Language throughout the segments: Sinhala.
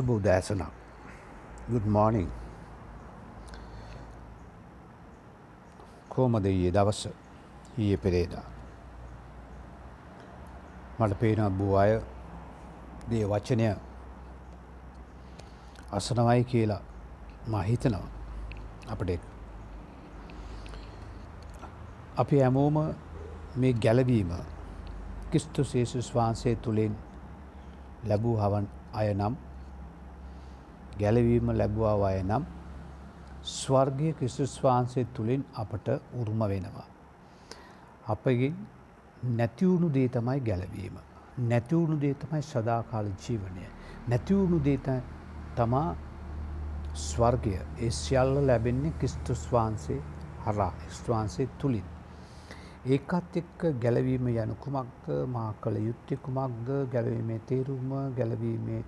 සුබ උදෑසනක් good morning. කෝමද ඊයේ දවස? ඊයේ පෙරේදා. මට පේන බූ අය දේ වචනය අසනවයි කියලා මහිතනවා අපට අපි හැමෝම මේ ගැලවීම කිස්තු සේසුස් වහන්සේ තුළින් ලැබූ හවන් අය නම් ගැලවීම ලැබවා අය නම් ස්වර්ගය කිසිස් වහන්සේ තුළින් අපට උරුම වෙනවා. අපගේ නැතිවුණු දේ තමයි ගැලවීම. නැතිවුණු දේ තමයි සදාකාල ජීවනය. නැතිවුණු දේත තමා ස්වර්ගය ඒ සියල්ල ලැබෙන්නේ කිස්තුස් වහන්සේ හරා ස්වහන්සේ තුළින්. ඒකත් එක්ක ගැලවීම යනු කුමක්ද මා කළ යුත්තෙ කුමක්ද ගැලවීමේ තේරුම ගැලවීමේ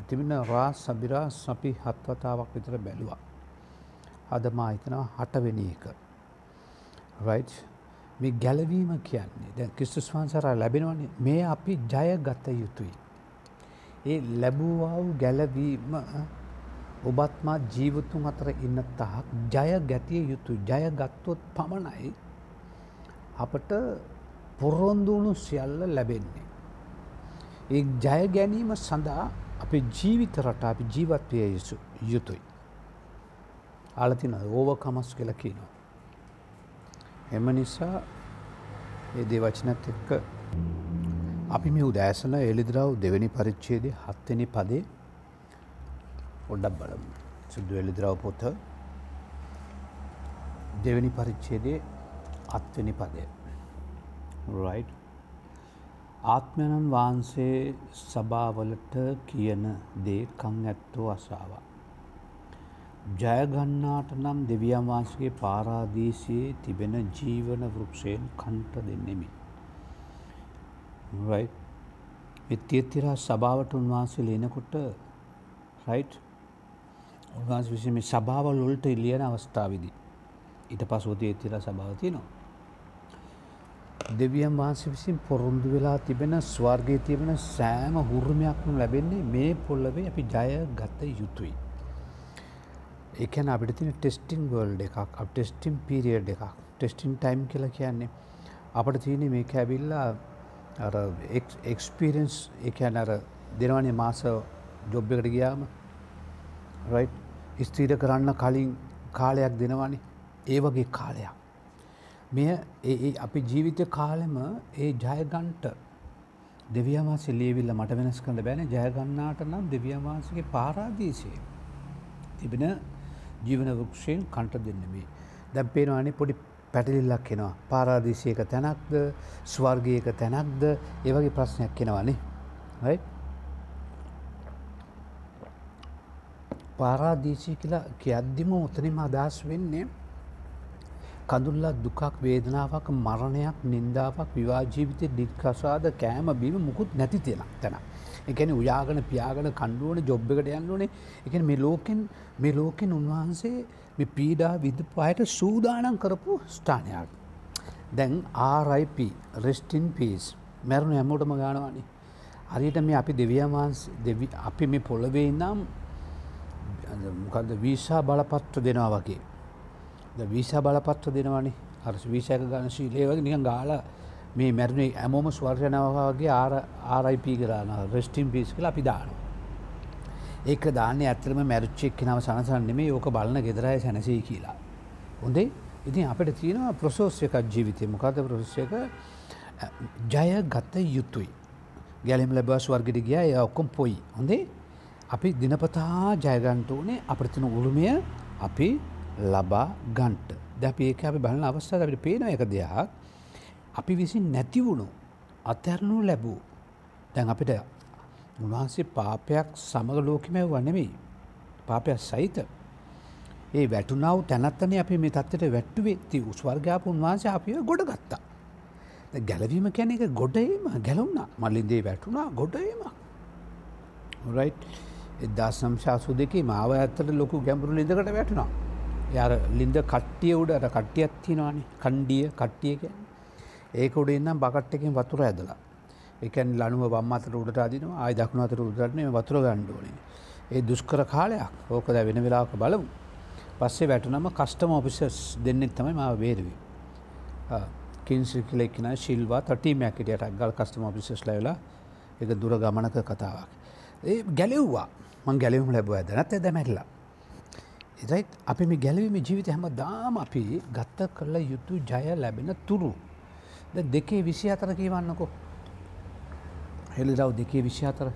තිබෙන රා සබිරා අපි හත්වතාවක් විතර බැලුවා. අද මා හිතනවා හටවෙනි එක. රයි් මේ ගැලවීම කියන්නේ දැ කිස්තුස් වහන්සරා ලැබෙනවන්නේ මේ අපි ජය ගත යුතුයි. ඒ ලැබූවාව ගැලවීම ඔබත්මා ජීවතුන් අතර ඉන්න තහක් ජය ගැතිය යුතු ජය ගත්තොත් පමණයි අපට පොරොන්දුවුණු සියල්ල ලැබෙන්නේ. ඒ ජය ගැනීම සඳහා අපේ ජීවිත රට අපි ජීවත්වය යුසු යුතුයි. අලතින ඕවකමස් කියලකිනවා. එම නිසා ඒ දේවචනත් එක්ක අපි මේ උදෑසන එළිදිරව් දෙවැනි පරිච්චේද හත්වනි පදේ ඔඩ්ඩක් බලමු. සුද්දු එළිදිරව් පොත දෙවැනි පරිච්චේදේ අත්වනි පදය. රයිට් ආත්මයණන් වහන්සේ සභාවලට කියන දේ කං ඇත්තෝ අසාවා. ජයගන්නාට නම් දෙවියන් වහන්සගේ පාරාදීශයේ තිබෙන ජීවන වෘක්ෂයෙන් කන්ට දෙන්නෙමි. රයි එතියත්තිරා සභාවට උන්වහන්සේ ලෙනකොට රයිට් උන්වහන්ස විසිම සභාවල් උල්ට ඉල්ලියන අවස්ථාවදි ඊට පසුවති එතිර සභාවති නවා. දෙවියන් වහන්සේ විසින් පොරොන්දු වෙලා තිබෙන ස්වර්ගය තිබෙන සෑම හුරුමයක්ම ලැබෙන්නේ මේ පොල්ලවේ අපි ජය ගත යුතුයි. එකන අපිට තින ටෙස්ටිං වල්ඩ එකක් අප ටෙස්ටිම් පිරිියඩ් එකක්. ටෙස්ටින් ටයිම් කියලා කියන්නේ අපට තියන මේ කැබිල්ලා එක්ස්පිරන්ස් එකන අර දෙනවනේ මාස ජොබ් එකට ගියාම රයි් ස්තීර කරන්න කලින් කාලයක් දෙනවනේ. ඒ වගේ කාලයක්. මෙය ඒ අපි ජීවිත කාලෙම ඒ ජයගන්ට දෙවියවාසේ ලේවිල්ල මට වෙනස් කළ බැන. ජයගන්නාට නම් දෙවියවාසගේ පාරාදීශය තිබෙන ජීවන වෘක්ෂයෙන් කන්ට දෙන්නමේ දැම් පේනවානේ පොඩි පැටිලිල්ලක් කෙනවා පාරාදිශයක තැනක්ද? ස්වර්ගයක තැනක්ද? ඒවගේ ප්‍රශ්නයක් කෙනවානේ පාරාදීශය කියලා කියද්දිම උතනිම අදහස් වෙන්නේ කඳුල්ලත් දුකක් වේදනාවක් මරණයක් නින්දාවක් විවාජීවිතය දික්කසාද කෑම බීම මුකුත් නැති තියෙන තැන. එකන උයාගන පියාගන කණ්ඩුවන ජොබ්බකට යන්න ඕනේ එක මේ ලෝකෙන් මේ ලෝකෙන් උන්වහන්සේ මේ පීඩා විධ අයට සූදානන් කරපු ස්ථානයක්. දැන් RIP රෙස්ටින් පිස් මැරුණු හැමෝටම ගානවානේ. හරියට මේ අපි දෙවියන්වහන්ස අපි මේ පොළවේ නම් මොකද වීසා බලපත්‍ර දෙනවා වගේ. වීසා බලපත්‍ර දෙනවනේ. අර විසයක ගන ශීලේවගේ නිකන් ගාලා මේ මැරුණේ ඇමෝම ස්වර්ණනාවගේ ආර ආරයිප කරන රෙස්ටිම් පිස් කළ අපි දානවා. ඒක දාන්නේ ඇතරම මැරුච්චෙක් කෙනව සනසන් නෙමේ ඕක බලන ගෙදරයි සැනසී කියලා. හොඳේ? ඉතින් අපට තියෙනවා ප්‍රසෝස් එකක් ජීවිතය මොකද ප්‍රසක ජය ගත යුතුයි. ගැලෙම ලැබස් වර්ගට ගිය එය ඔක්කොම් පොයි. හොඳේ? අපි දිනපතා ජයගන්ට ඕනේ. අපිතින උළුමය අපි ලබා ගන්ට දැප ඒක අපි බලන අවස්ථාව අපිට පේන එක දෙයක්. අපි විසින් නැතිවුණු අත්හැරනු ලැබූ දැන් අපිට උන්වහන්සේ පාපයක් සමග ලෝකමැව වනෙමෙයි පාපයක් සහිත. ඒ වැටුනාව තැනත්තනේ අපි මේ තත්වට වැට්ටුවේ. ති උස්වර්ගාප උන්වහන්සේ අපිව ගොඩ ගත්තා. ගැලවීම කැන එක ගොඩේම ගැලවුණ මල්ලින්දේ වැටුණා ගොඩේම. රයි් එදා සම්ශාසු දෙකේ මාව ඇත්තට ලොකු ගැඹුරු ලිඳකට වැටුණා. යාර ලින්ද කට්ටිය උඩට කට්ටියක් තියෙනවානේ කණ්ඩිය කට්ටිය කියන්නේ ඒක උඩ ඉන්නම් බකට් එකෙන් වතුර ඇදලා ඒ කියන්නේ ලණුව වම් අතට උඩට අදිනවා ආයි දකුණු අතට උඩට මේ වතුර ගන්න ඕනේ ඒ දුස්කර කාලයක් ඕක දැ වෙන වෙලාක බලමු. පස්සේ වැටනම කස්ටම ඔපිසස් දෙන්නෙත් තමයි මාව බේරවී. කින්සිකිලෙක්න ශිල්වා තටීමැකිටියට ගල් කස්ටම ඔපිසස් ලැවෙලා එක දුර ගමනක කතාවක්. ඒ ගැලෙව්වා මං ගැලවීම ලැබව ඇදනත් ඇද මැරලා. එදයිත් අපි මේ ගැලවීම ජීවිත හැම දාම අපි ගත්ත කරල යුතු ජය ලැබෙන තුරු. දෙකේ විසි අතර කියවන්නකෝ. හෙළිරව් දෙකේ විසි අතර.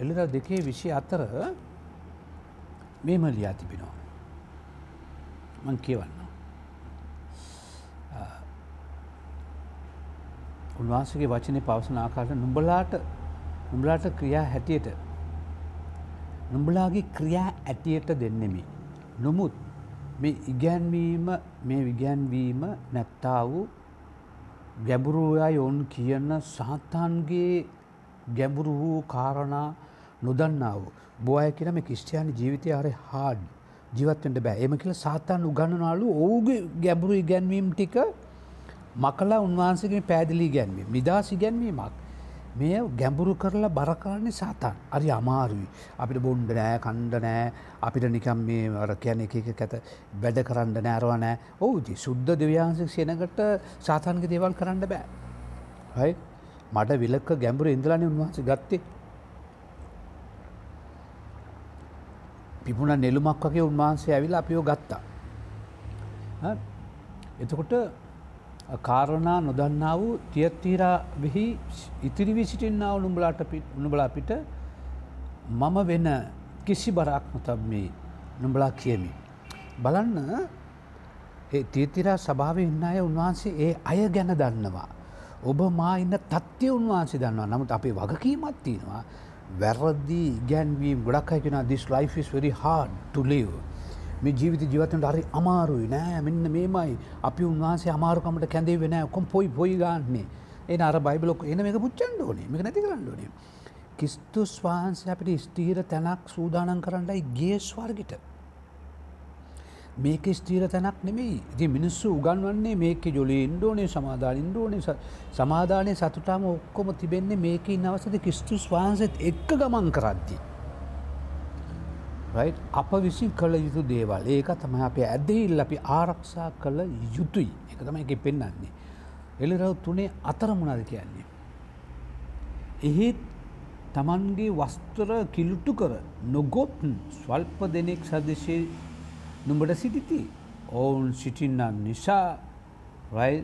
එළිරව් දෙකේ විසි අතර මේම ලියා තිබෙනවා. මං කියවන්න. උන්වහන්සගේ වචනය පවසන ආකාරට නුඹලාට නුඹලාට ක්‍රියා හැටියට නුඹලාගේ ක්‍රියා ඇටියට දෙන්නෙමි. නොමුත් මේ ඉගැන්වීම මේ විගැන්වීම නැත්තා වූ ගැඹුරුයයි ඔවුන් කියන සාතාන්ගේ ගැඹුරු වූ කාරණා නොදන්නාව. බොය කියන මේ ක්‍රිස්ටයානි ජීවිතය අර හාඩ් ජීවත්වෙන්ට බෑ එම කියල සාතන් උගන්නනාලු ඔවුගේ ගැඹුරු ඉගැන්වීම් ටික මකලා උන්වහන්සගේ පැදිලි ගැන්වීම නිදහසි ගැන්වීමක්. මේ ගැඹුරු කරලා බරකාරණය සාතන් අරි අමාරුයි අපිට බොන්්ඩ නෑ කණ්ඩ නෑ අපිට නිකම් මේ වර කියන එක එක ඇත වැඩ කරන්න නෑරවා නෑ ඔවුති සුද්ධ දෙව්‍යන්සක් සෙනකට සාතන්ග දේවල් කරන්න බෑ. හයි මට විලක්ක ගැඹුරු ඉන්ද්‍රාණය උන්වහන්ස ගත්තේ. පිපුණ නෙළුමක් වගේ උන්වහන්සේ ඇවිලා අපියෝ ගත්තා. එතකොට කාරණා නොදන්නා වූ තියත්තීරා වෙහි ඉතිරිවි සිටින්නාව නුඹලාට උනුබලා පිට මම වෙන කිසි බරක් නොතබ මේ නුඹලා කියමි. බලන්න ඒ තීතිරා සභාව ඉන්න අය උන්වහන්සේ ඒ අය ගැන දන්නවා. ඔබ මා ඉන්න තත්ත්ය උන්වහන්සේ දන්නවා නමුත් අපේ වගකීමත් තියෙනවා වැරදි ගැන්වීම් ගොඩක් අයකෙන this life is very hard to live. මේ ජීවිත ජීවතට හරි අමාරුයි. නෑ මෙන්න මේමයි. අපි උන්වහන්සේ අමාරුකමට කැඳේ වෙන කොම් පොයි පොයි ගන්නේ. ඒ අර බයිබලොක් එන මේක පුච්චන්ඩ ඕනේ. මේක නැති කරන්න ඕනේ. කිස්තුස් වහන්ස අපිට ස්තීර තැනක් සූදානන් කරන්නයි ගේ ස්වර්ගිට. මේක ස්තීර තැනක් නෙමෙයි. ඉති මිනිස්සු උගන්වන්නේ මේක ජොලි ඉන්ඩෝනේ සමාධාන ඉන්ඩෝනේ සමාධානය සතුටාම ඔක්කොම තිබෙන්නේ මේක ඉන්නවසද කිස්තුස් වහන්සත් එක්ක ගමන් කරද්දිී. අප විසින් කළ යුතු දේවල්. ඒක තම අපේ ඇදහිල් අපි ආරක්ෂා කළ යුතුයි. එක තම එක පෙන්න්නන්නේ. එලිරව තුනේ අතරමුණද කියන්නේ. එහෙත් තමන්ගේ වස්තර කිලුට්ටු කර නොගොත් ස්වල්ප දෙනෙක් සදශය නුඹට සිටිති. ඔවුන් සිටින්නන් නිසා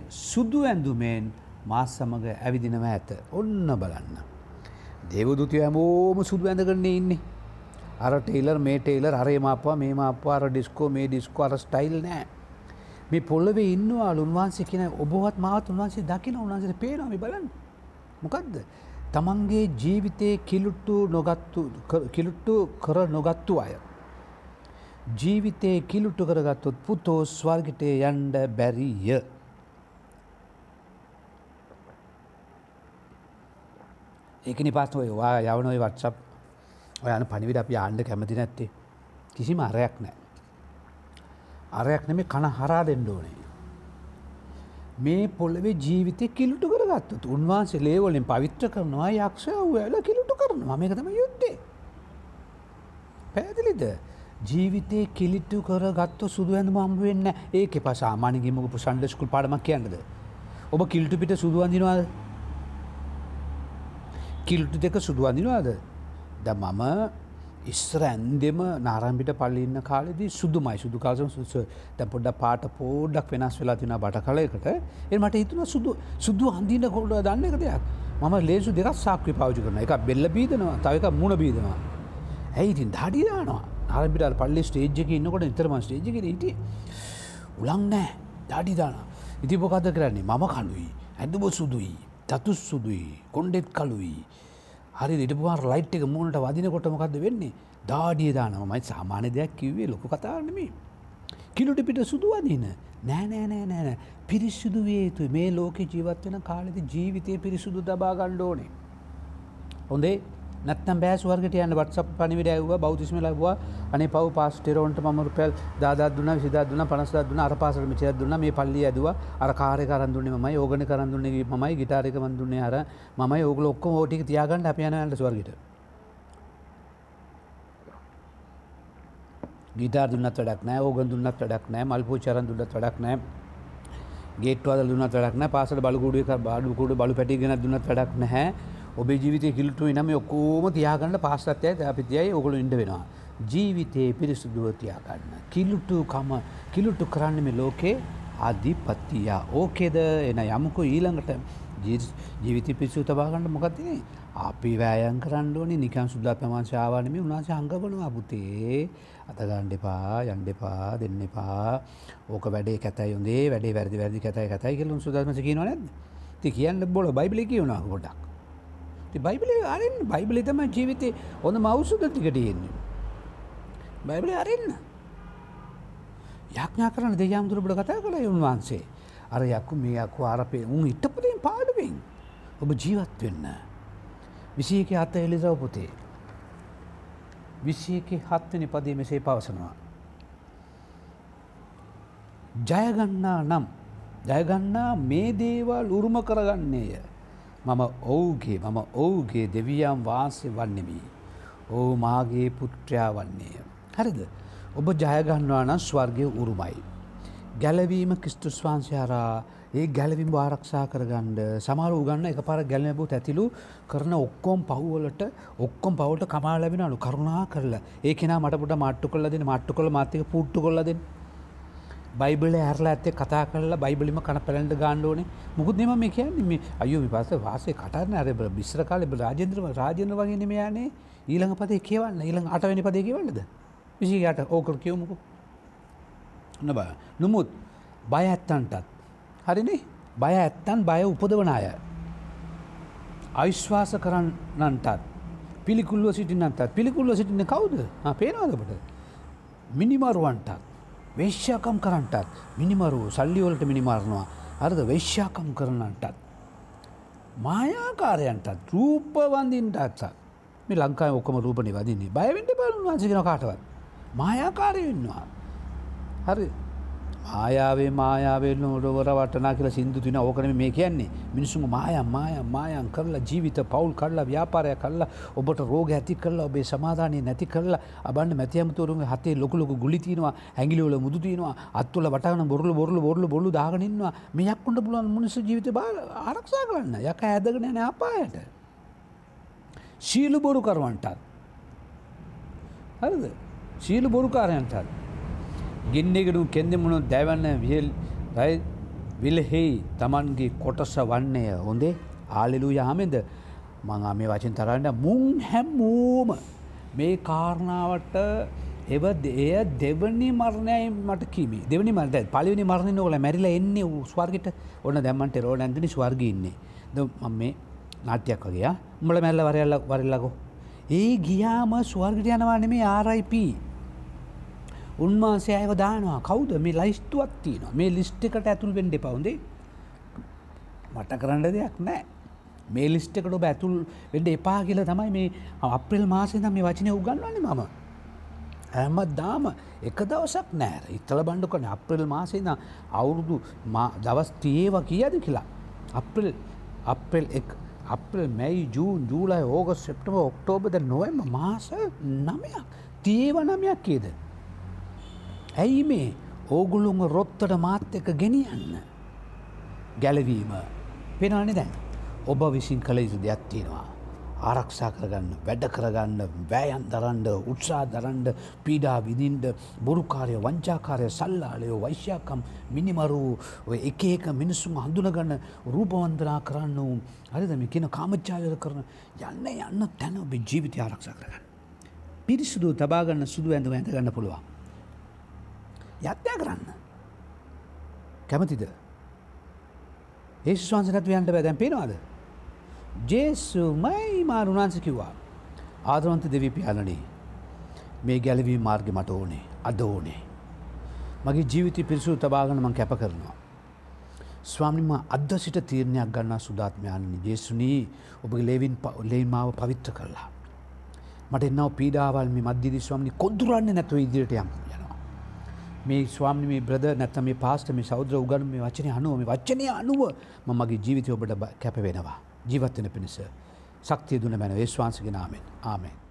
සුදු ඇඳුමෙන් මා සමඟ ඇවිදිනව ඇත. ඔන්න බලන්න. දේවදුතිය හැමෝම සුදු ඇඳගන්නේ ඉන්නේ. අර ටේලර් මේ ටේලර් හරේ මාපවා මේ මාපවා අර ඩිස්කෝ මේ ඩිස්කෝ අර ස්ටයිල් නෑ මේ පොල්ලවේ ඉන්නවා උන්වහන්සේ කියන ඔබවත් මාවත් උන්වහන්සේ දකින උන්වහන්සට පේනම බලන්න මොකක්ද තමන්ගේ ජීවිතයේ කිලුට්ටු නොගත්තු කිලුට්ටු කර නොගත්තු අය. ජීවිතයේ කිලුට්ටු කරගත්තොත් පුතෝ ස්වර්ගිටය යන්ඩ බැරිය. ඒකනි පස්ව වා යවනොයි වත්සප් ඔයන පනිවිට අපි ආණ්ඩ කැමති නැත්තේ කිසිම අරයක් නෑ. අරයක් නෙමේ කණ හරා දෙන්න ඕනේ. මේ පොල්ලවේ ජීවිතය කිලුටු කරගත්තු උන්වහන්සේ ලේවලින් පවිත්‍ර කරනවා යක්ෂ ඇල කිලුටු කරනවා මේක තම යුද්ධේ. පැදිලිද ජීවිතය කිලිට්ටු කර ගත්ත සුදු ඇඳ මම්බ වෙන්න ඒක ප සාමානගේමක සන්ඩස්කුල් පාඩමක් කියන්නද. ඔබ කිල්ටු පිට සුදුවන්දිනවාද කිල්ටු දෙක සුදුවන්දිනවාද ද මම ඉස්සර ඇන්දෙම නාරම්පිට පල්ලින්න කාලෙදී සුදුමයි. සුදු කාසම සුස දැ පොඩ්ඩ පාට පෝඩක් වෙනස් වෙලා තින බට කලයකට. එ මට හිතුන සුදු සුදු අන්දින කොල්ඩ දන්න එක දෙයක්? මම ලේසු දෙකක් සාක්්‍ය පාවිචි කරන එක බෙල්ල බීදනවා තවක මුණ බීදවා ඇයි ඉතින් දඩිදානවා නාරම්පිට පල්ලි ස්ටේජ්ක ඉන්නකොට නිතරම ස්ටේජක ඉට උලං නෑ දාඩිදාන ඉති පොකද කරන්නේ? මම කඩුයි ඇඳබො සුදුයි. තතුස් සුදුයි. කොන්්ඩෙත් කලුයි හරි ඉටපුවා ලයිට් එක මූුණට වදිනකොට මොකක්ද වෙන්නේ? දාඩිය දානමයි සාමාන්‍ය දෙයක් කිව්වේ ලොක කතාරනමේ. කිලුට පිට සුදුවදින නෑනෑනෑ නෑන පිරිස්සුදු වේතු මේ ලෝක ජීවත්වෙන කාලෙද ජීවිතය පිරිසුදු දබා ගණ්ඩෝනේ. හොඳේ? නැත්තම් බෑ ස්වර්ගට යන්න. වට්සප් පණිවිඩ ඇව්වා බෞතිස්ම ලැබුවා අනේ පව් පාස්ටරෝන්ට මම රුපියල් 10000 දුන්නා 20000 දුන්නා 50000 දුන්නා අර පාසලට මෙච්චර දුන්නා මේ පල්ලිය ඇදුවා. අර කාර් එක අරන් දුන්නේ මමයි ඕගන කරන් දුන්නේ මමයි গিitar එක මන් දුන්නේ අර මමයි. ඕගොල්ලෝ ඔක්කොම ඕ ටික තියාගන්න අපි යනවා යන්න ස්වර්ගයට. ගිටාර් දුන්නත් වැඩක් නෑ ඕගන් දුන්නත් වැඩක් නෑ මල්පූ චරන් දුන්නත් වැඩක් නෑ ගේට්වාද දුන්නත් වැඩක් නෑ පාසට බලකුඩුව බඩුකුඩු බලු පැටි ගෙනත් දුන්නත් වැඩක් නැහැ. ඔබේ ජීවිතය කිල්ටු නම ඔක්කෝම තියාගන්න පාස්සත්යයි අපිතියයි ඔගොලු ඉඩ වෙනවා. ජීවිතයේ පිරිසුදුව තියාගන්න. කිලුටුකම කිලුටු කරන්නම ලෝකේ අධිපත්තියා ඕකෙද? එන යමුකු ඊළඟට ජීවිත පිස්සු තබාගන්න මොකක්තිනේ අපි වෑයන් කරන්න ඕනි. නිකන් සුද්දත් පමංශාවනම උනාස අංගපනවා පුතේ අතගණ්ඩපා යන්ඩපා දෙන්න එපා. ඕක වැඩේ කැතයි යොදේ වැඩේ වැරදි වැදි කතයි කතයි කලුම් සුදත්මස කියනවන ති කියන්න බොල බයිබලි කියවුණා ගොඩක් බයිබලි අරෙන් බයිබලි තම ජීවිතය ඔොඳ මවසුද ටිකට යෙන්නේ බයිබලි අරන්න යක්ඥා කරන දෙයාමුදුරබට කතා කළ උන්වහන්සේ අර යක්කු මේ යක්කු ආරපේ උන් ඉටපතින් පාඩුවෙන් ඔබ ජීවත් වෙන්න. විසියක අත එලිසව පුතේ. විශ්යක හත්වනි පදේ මෙසේ පවසනවා. ජයගන්නා නම් ජයගන්නා මේ දේවල් උරුම කරගන්නේය. මම ඔවුගේ මම ඔවුගේ දෙවියම් වාසය වන්නෙමි. ඕ මාගේ පුත්‍රයා වන්නේය. හරිද ඔබ ජයගන්නවා නම් ස්වර්ගය උරුමයි. ගැලවීම කිස්තුස් වහන්සයාරා ඒ ගැලවිම් ආරක්ෂා කරගණ්ඩ සමර උගන්න එක පර ගැලනැබූ ඇතිලු කරන ඔක්කොම් පහුවලට ඔක්කොම් පවට කමා ලැබෙන අනු කරුණා කරලා ඒ කෙන මටපුට මට්ටු කල දෙන මට්ටු කළ මාතික පුට්ටු කොලදෙන බයිබල ඇරලා ඇත්තේ කතා කරලා බයිබලිම කන පැළට ගාණ්ඩෝනේ මුකුත් දෙම මේ කියන්නේ අයු විපස වාසේ කටන්න අර බිස්්‍ර කාල රාජෙන්ද්‍රම රාජෙන්ද්‍ර වගේ නෙමයානේ ඊළඟ පදේ කියවන්න ඊළඟ අටවැනි පදේ කියවන්නද විසියට ඕකර කියවමුකු නොබ නොමුත් බය ඇත්තන්ටත්. හරිනේ? බය ඇත්තන් බය උපදවන අය. අයිශ්වාස කරන්නන්ටත්. පිළිකුල්ව සිටිනන්ටත් පිළිකුල්ව සිටින කවුද? පේනවාදකට මිනිමරුවන්ටත්. වේශ්‍යාකම් කරන්නටත් මිනිමරු සල්ලිවලට මිනිමාරණවා අරද වේශ්‍යාකම් කරනන්ටත්. මායාකාරයන්ටත් රූපවන්දින්ටත්සත් මේ ලංකායි ඔක්කම රූපනි වදින්නේ බයවිට බලු වන්සිගෙන කාටවත්. මායාකාරය වෙන්නවා හරි. ආයාවේ මායාවේ නොඩවර වටනා කියලා සිින්දු තින ඕකනම මේ කියන්නේ. මිනිසුම මායම් මායම් මායන් කරලා ජීවිත පවුල් කරලා ව්‍යාපාරය කරලා ඔබට රෝග ඇති කරලා ඔබේ සමාධානය නැති කරලා අබන්න මැතියමතුරුන් හතේ ලොකලොක ගුලිතිනවා ඇගිලිවල මුදුතිනවා අත්තුල වටන බොරල බොරල බොරල බොලු දාගනින්නවා මෙයක්කුට පුලුවන් මිනිස ජීවිත බා ආරක්ෂා කරන්න. යක ඇදගෙන න අපායට. ශීලු බොරු කරවන්ටත් හරිද? ශීලු බොරුකාරයන්ටත්. ගින්නෙකඩු කෙන්දෙමුණු දැවන්න වියල් රයි විලහෙයි තමන්ගේ කොටස වන්නය හොඳේ? ආලෙලු යාමෙද මං මේ වචින් තරන්න. මුං හැම්මූම මේ කාරණාවට එව එය දෙවනි මරණයයි මට කිමි. දෙවනි මට පලිනි මරණ නොල මැරිල එන්නේ ස්වර්ගට. ඔන්න දැමන්ට රෝ ඇඳනි ස්වර්ගඉන්නේ ද මම මේ නාට්‍යයක් වගේ උඹල මැල්ල වරල්ල වරල්ලකෝ ඒ ගියාම ස්වර්ගට යනවා නෙමේ ආරයිපී උන්වහන්සේ අයව දානවා. කවුද? මේ ලයිස්තුවත් තියනවා. මේ ලිස්්ට එකට ඇතුල් වෙන්ඩ පවුන්දේ මට කරන්න දෙයක් නෑ. මේ ලිස්්ට එකට ඔබ ඇතුල් වෙඩ එපා කියල තමයි මේ අප්‍රල් මාසේද මේ වචනය උගන්නවන මම. හැමත් දාම එක දවසක් නෑර ඉත්තල බණ්ඩ කන අප්‍රල් මාසේද අවුරුදු දවස් තියේව කියද කියලා. අප්‍රල් අප්‍රල් එක් අප්‍රල් මැයි ජූන් ජූලයි ඕග සෙප්ටම ඔක්ටෝබද නොවම මාස නමයක් තියේව නමයක් කියද? ඇයි මේ ඕගුළුන්ග රොත්තට මාත් එක ගෙනියන්න ගැලවීම පෙනනේ දැන් ඔබ විසින් කළ යුතු දෙයක් තියෙනවා. ආරක්ෂා කරගන්න වැඩ කරගන්න වෑයන් දරන්ඩ උත්සා දරන්ඩ පීඩා විදින්ට බොරුකාරය වංචාකාරය සල්ලාලයෝ වෛශ්‍යකම් මිනිමරු එක එක මිනිස්සුම් හඳුනගන්න රූපවන්දනා කරන්න වූ හරිදම කියන කාමච්චායද කරන යන්න යන්න තැන ඔබ ජීවිතය ආරක්ෂා කරගන්න. පිරිසුදු තබාගන්න සුදු ඇඳ ඇඳගන්න පුළුවන්. යත්යා කරන්න. කැමතිද. ඒසු වන්සනත්වයන්ට බැදැන් පෙනවාද. ජේසු මයි මාරුණාන්ස කිව්වා. ආදරවන්ත දෙවිපාලනේ මේ ගැලවී මාර්ග මට ඕනේ අද ඕනේ. මගේ ජීවිත පිරිසු තබාගන මං කැප කරනවා. ස්වාමිම අද සිට තීරණයක් ගන්නා සුදාත්මයානනි ජේසුනී ඔබගේ ලේවින් ලේමාව පවිත්‍ර කරලා. මට එන්නව පීඩාවල් මේ මධ්‍යදි ස්වාමිනි කොදුරන්නේ නැතුව ඉදිරියට යම්. මේ ස්වාමි මේ බ්‍රද නැත්ත මේ පාස්ට මේ සෞද්‍ර උගන් මේ වචනය අනුව මේ වචනය අනුව මගේ ජීවිතය ඔබට කැප වෙනවා ජීවත්වන පිණිස. ශක්තිය දුන මැන ඒස්වාන්සගේ නාමෙන් ආමෙන්.